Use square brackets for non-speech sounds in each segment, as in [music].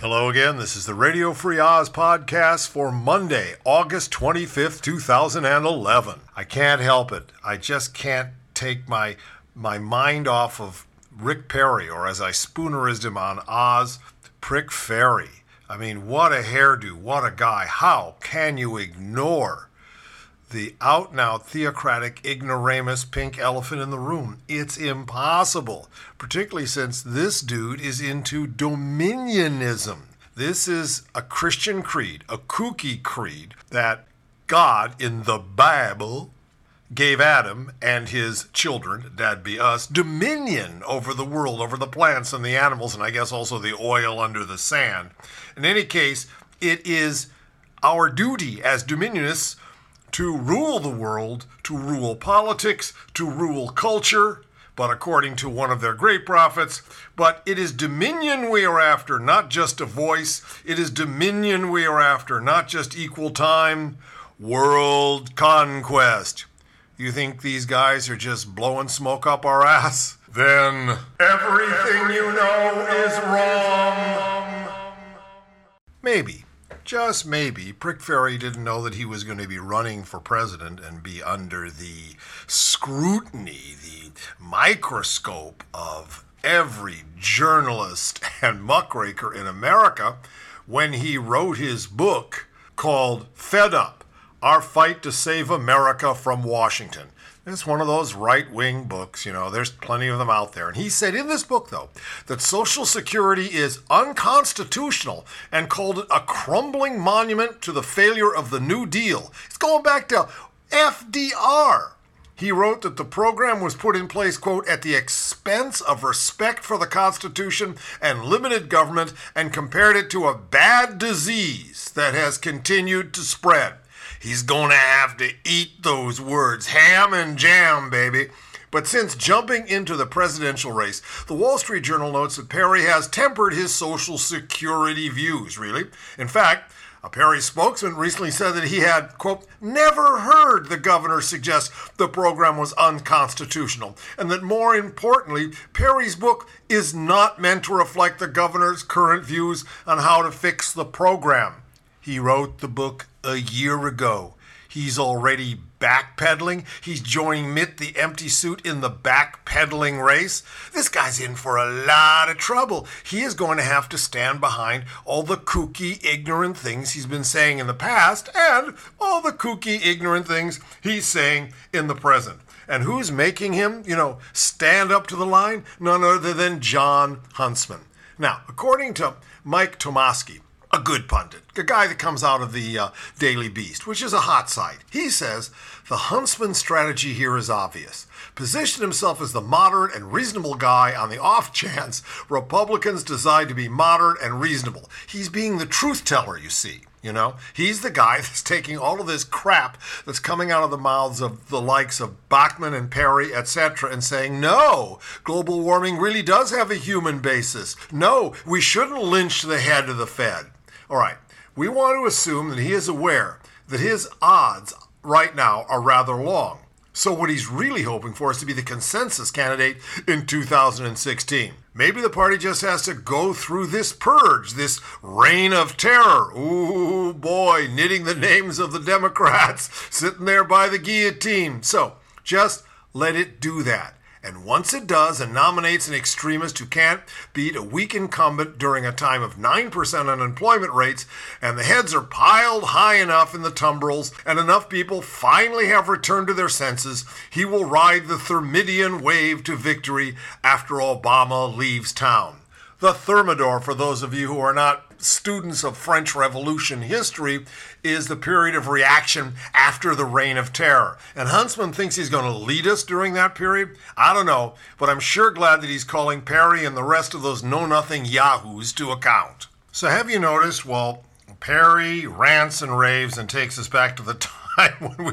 Hello again. This is the Radio Free Oz podcast for Monday, August 25th, 2011. I can't help it. I just can't take my my mind off of Rick Perry, or as I spoonerized him on Oz, Prick Ferry. I mean, what a hairdo, what a guy. How can you ignore the out and out theocratic ignoramus pink elephant in the room? It's impossible, particularly since this dude is into dominionism. This is a Christian creed, a kooky creed that God in the Bible gave Adam and his children, that'd be us, dominion over the world, over the plants and the animals, and I guess also the oil under the sand. In any case, it is our duty as dominionists to rule the world, to rule politics, to rule culture, but according to one of their great prophets, but it is dominion we are after, not just a voice. It is dominion we are after, not just equal time, world conquest. You think these guys are just blowing smoke up our ass? Then everything you know is wrong. Maybe, just maybe, Prick Ferry didn't know that he was going to be running for president and be under the scrutiny, the microscope of every journalist and muckraker in America when he wrote his book called Fed Up Our Fight to Save America from Washington. It's one of those right wing books, you know, there's plenty of them out there. And he said in this book, though, that Social Security is unconstitutional and called it a crumbling monument to the failure of the New Deal. It's going back to FDR. He wrote that the program was put in place, quote, at the expense of respect for the Constitution and limited government, and compared it to a bad disease that has continued to spread. He's to have to eat those words. Ham and jam, baby. But since jumping into the presidential race, the Wall Street Journal notes that Perry has tempered his Social Security views, really. In fact, a Perry spokesman recently said that he had, quote, never heard the governor suggest the program was unconstitutional, and that more importantly, Perry's book is not meant to reflect the governor's current views on how to fix the program. He wrote the book a year ago. He's already backpedaling. He's joining Mitt the empty suit in the backpedaling race. This guy's in for a lot of trouble. He is going to have to stand behind all the kooky, ignorant things he's been saying in the past and all the kooky, ignorant things he's saying in the present. And who's making him, you know, stand up to the line? None other than Jon Huntsman. Now, according to Mike Tomasky, a good pundit, a guy that comes out of the uh, Daily Beast, which is a hot site. He says the Huntsman strategy here is obvious. Position himself as the moderate and reasonable guy on the off chance Republicans decide to be moderate and reasonable. He's being the truth teller, you see. You know, he's the guy [laughs] that's taking all of this crap that's coming out of the mouths of the likes of Bachmann and Perry, etc., and saying, no, global warming really does have a human basis. No, we shouldn't lynch the head of the Fed. All right, we want to assume that he is aware that his odds right now are rather long. So, what he's really hoping for is to be the consensus candidate in 2016. Maybe the party just has to go through this purge, this reign of terror. Ooh, boy, knitting the names of the Democrats [laughs] sitting there by the guillotine. So, just let it do that. And once it does and nominates an extremist who can't beat a weak incumbent during a time of 9% unemployment rates, and the heads are piled high enough in the tumbrils, and enough people finally have returned to their senses, he will ride the Thermidorian wave to victory after Obama leaves town. The Thermidor, for those of you who are not students of French Revolution history, is the period of reaction after the Reign of Terror. And Huntsman thinks he's going to lead us during that period. I don't know, but I'm sure glad that he's calling Perry and the rest of those know nothing yahoos to account. So, have you noticed? Well, Perry rants and raves and takes us back to the [laughs] time when we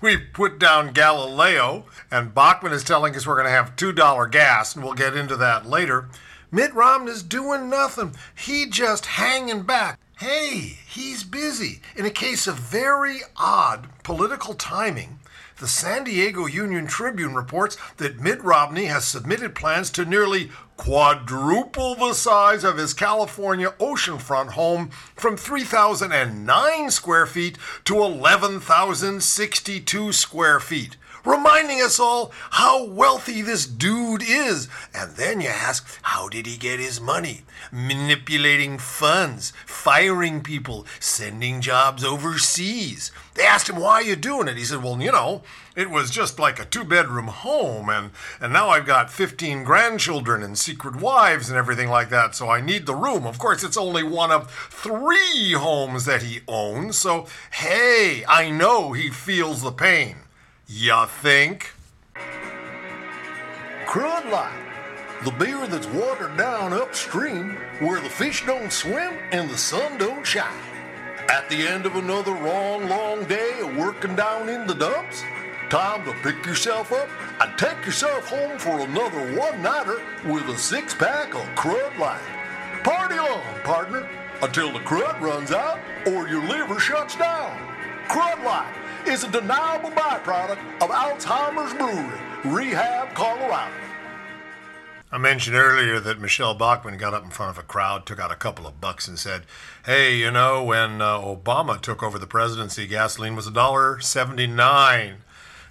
we put down Galileo, and Bachmann is telling us we're going to have $2 gas, and we'll get into that later. Mitt Romney's doing nothing. He just hanging back. Hey, he's busy. In a case of very odd political timing, The San Diego Union Tribune reports that Mitt Romney has submitted plans to nearly quadruple the size of his California oceanfront home from 3,009 square feet to 11,062 square feet reminding us all how wealthy this dude is. And then you ask, how did he get his money? Manipulating funds, firing people, sending jobs overseas. They asked him, why are you doing it? He said, well, you know, it was just like a two bedroom home, and, and now I've got 15 grandchildren and secret wives and everything like that, so I need the room. Of course, it's only one of three homes that he owns, so hey, I know he feels the pain. Ya think? Crud Light, the beer that's watered down upstream where the fish don't swim and the sun don't shine. At the end of another long, long day of working down in the dumps, time to pick yourself up and take yourself home for another one-nighter with a six-pack of Crud Light. Party on, partner, until the crud runs out or your liver shuts down. Crud Light is a deniable byproduct of Alzheimer's Brewery, Rehab, Colorado. I mentioned earlier that Michelle Bachmann got up in front of a crowd, took out a couple of bucks, and said, "Hey, you know, when uh, Obama took over the presidency, gasoline was a dollar seventy-nine,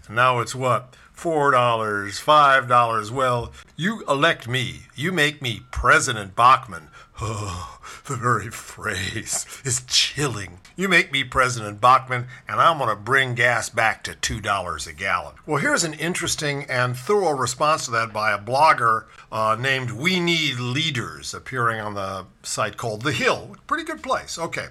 and now it's what? Four dollars, five dollars. Well, you elect me, you make me President Bachmann. Oh, the very phrase is chilling. You make me President Bachmann, and I'm going to bring gas back to $2 a gallon. Well, here's an interesting and thorough response to that by a blogger uh, named We Need Leaders, appearing on the site called The Hill. Pretty good place. Okay.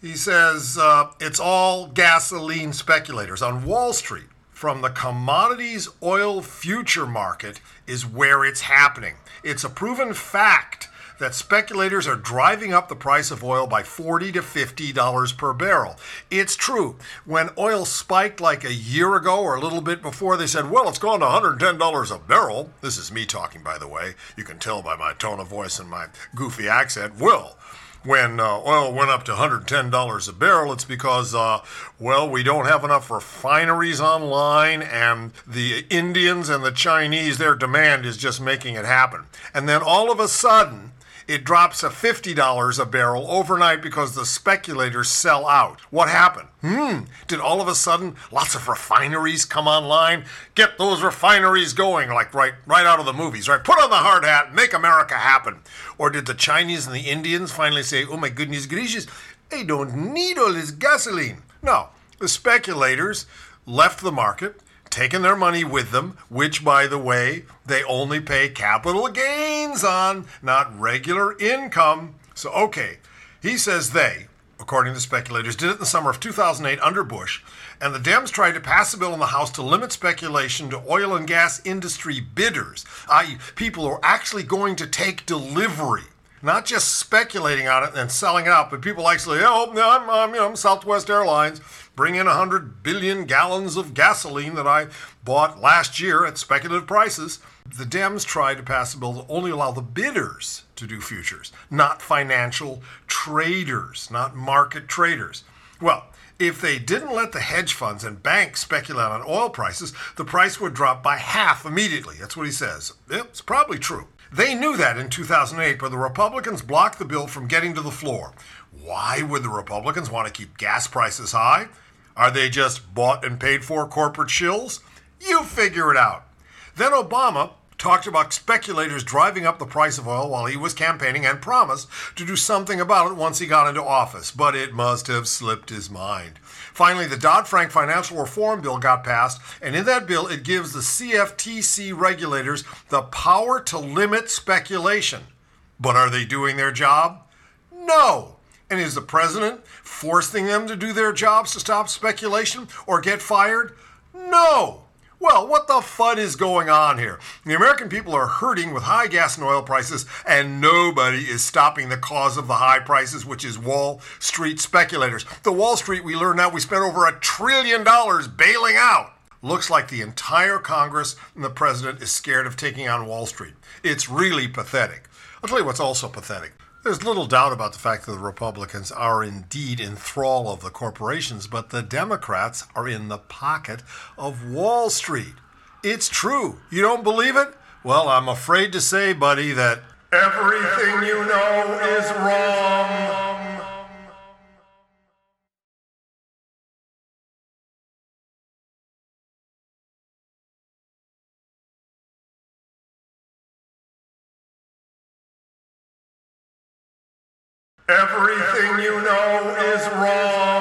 He says uh, it's all gasoline speculators on Wall Street from the commodities oil future market is where it's happening. It's a proven fact that speculators are driving up the price of oil by 40 to 50 dollars per barrel. It's true. When oil spiked like a year ago or a little bit before, they said, "Well, it's gone to 110 dollars a barrel." This is me talking, by the way. You can tell by my tone of voice and my goofy accent. Well, when uh, oil went up to $110 a barrel, it's because, uh, well, we don't have enough refineries online, and the Indians and the Chinese, their demand is just making it happen. And then all of a sudden, it drops to $50 a barrel overnight because the speculators sell out. What happened? Hmm, did all of a sudden lots of refineries come online? Get those refineries going, like right, right out of the movies, right? Put on the hard hat, make America happen. Or did the Chinese and the Indians finally say, oh my goodness gracious, they don't need all this gasoline? No, the speculators left the market taken their money with them, which, by the way, they only pay capital gains on, not regular income. So, okay, he says they, according to speculators, did it in the summer of 2008 under Bush, and the Dems tried to pass a bill in the House to limit speculation to oil and gas industry bidders, i.e., people who are actually going to take delivery not just speculating on it and selling it out, but people actually, oh, I'm, I'm, you know, I'm Southwest Airlines bring in 100 billion gallons of gasoline that I bought last year at speculative prices. The Dems tried to pass a bill that only allow the bidders to do futures, not financial traders, not market traders. Well, if they didn't let the hedge funds and banks speculate on oil prices, the price would drop by half immediately. That's what he says. It's probably true. They knew that in 2008, but the Republicans blocked the bill from getting to the floor. Why would the Republicans want to keep gas prices high? Are they just bought and paid for corporate shills? You figure it out. Then Obama talked about speculators driving up the price of oil while he was campaigning and promised to do something about it once he got into office, but it must have slipped his mind. Finally, the Dodd Frank Financial Reform Bill got passed, and in that bill, it gives the CFTC regulators the power to limit speculation. But are they doing their job? No. And is the president forcing them to do their jobs to stop speculation or get fired? No. Well, what the fud is going on here? The American people are hurting with high gas and oil prices, and nobody is stopping the cause of the high prices, which is Wall Street speculators. The Wall Street, we learn now, we spent over a trillion dollars bailing out. Looks like the entire Congress and the president is scared of taking on Wall Street. It's really pathetic. I'll tell you what's also pathetic. There's little doubt about the fact that the Republicans are indeed in thrall of the corporations, but the Democrats are in the pocket of Wall Street. It's true. You don't believe it? Well, I'm afraid to say, buddy, that everything you know is wrong. Everything you know is wrong.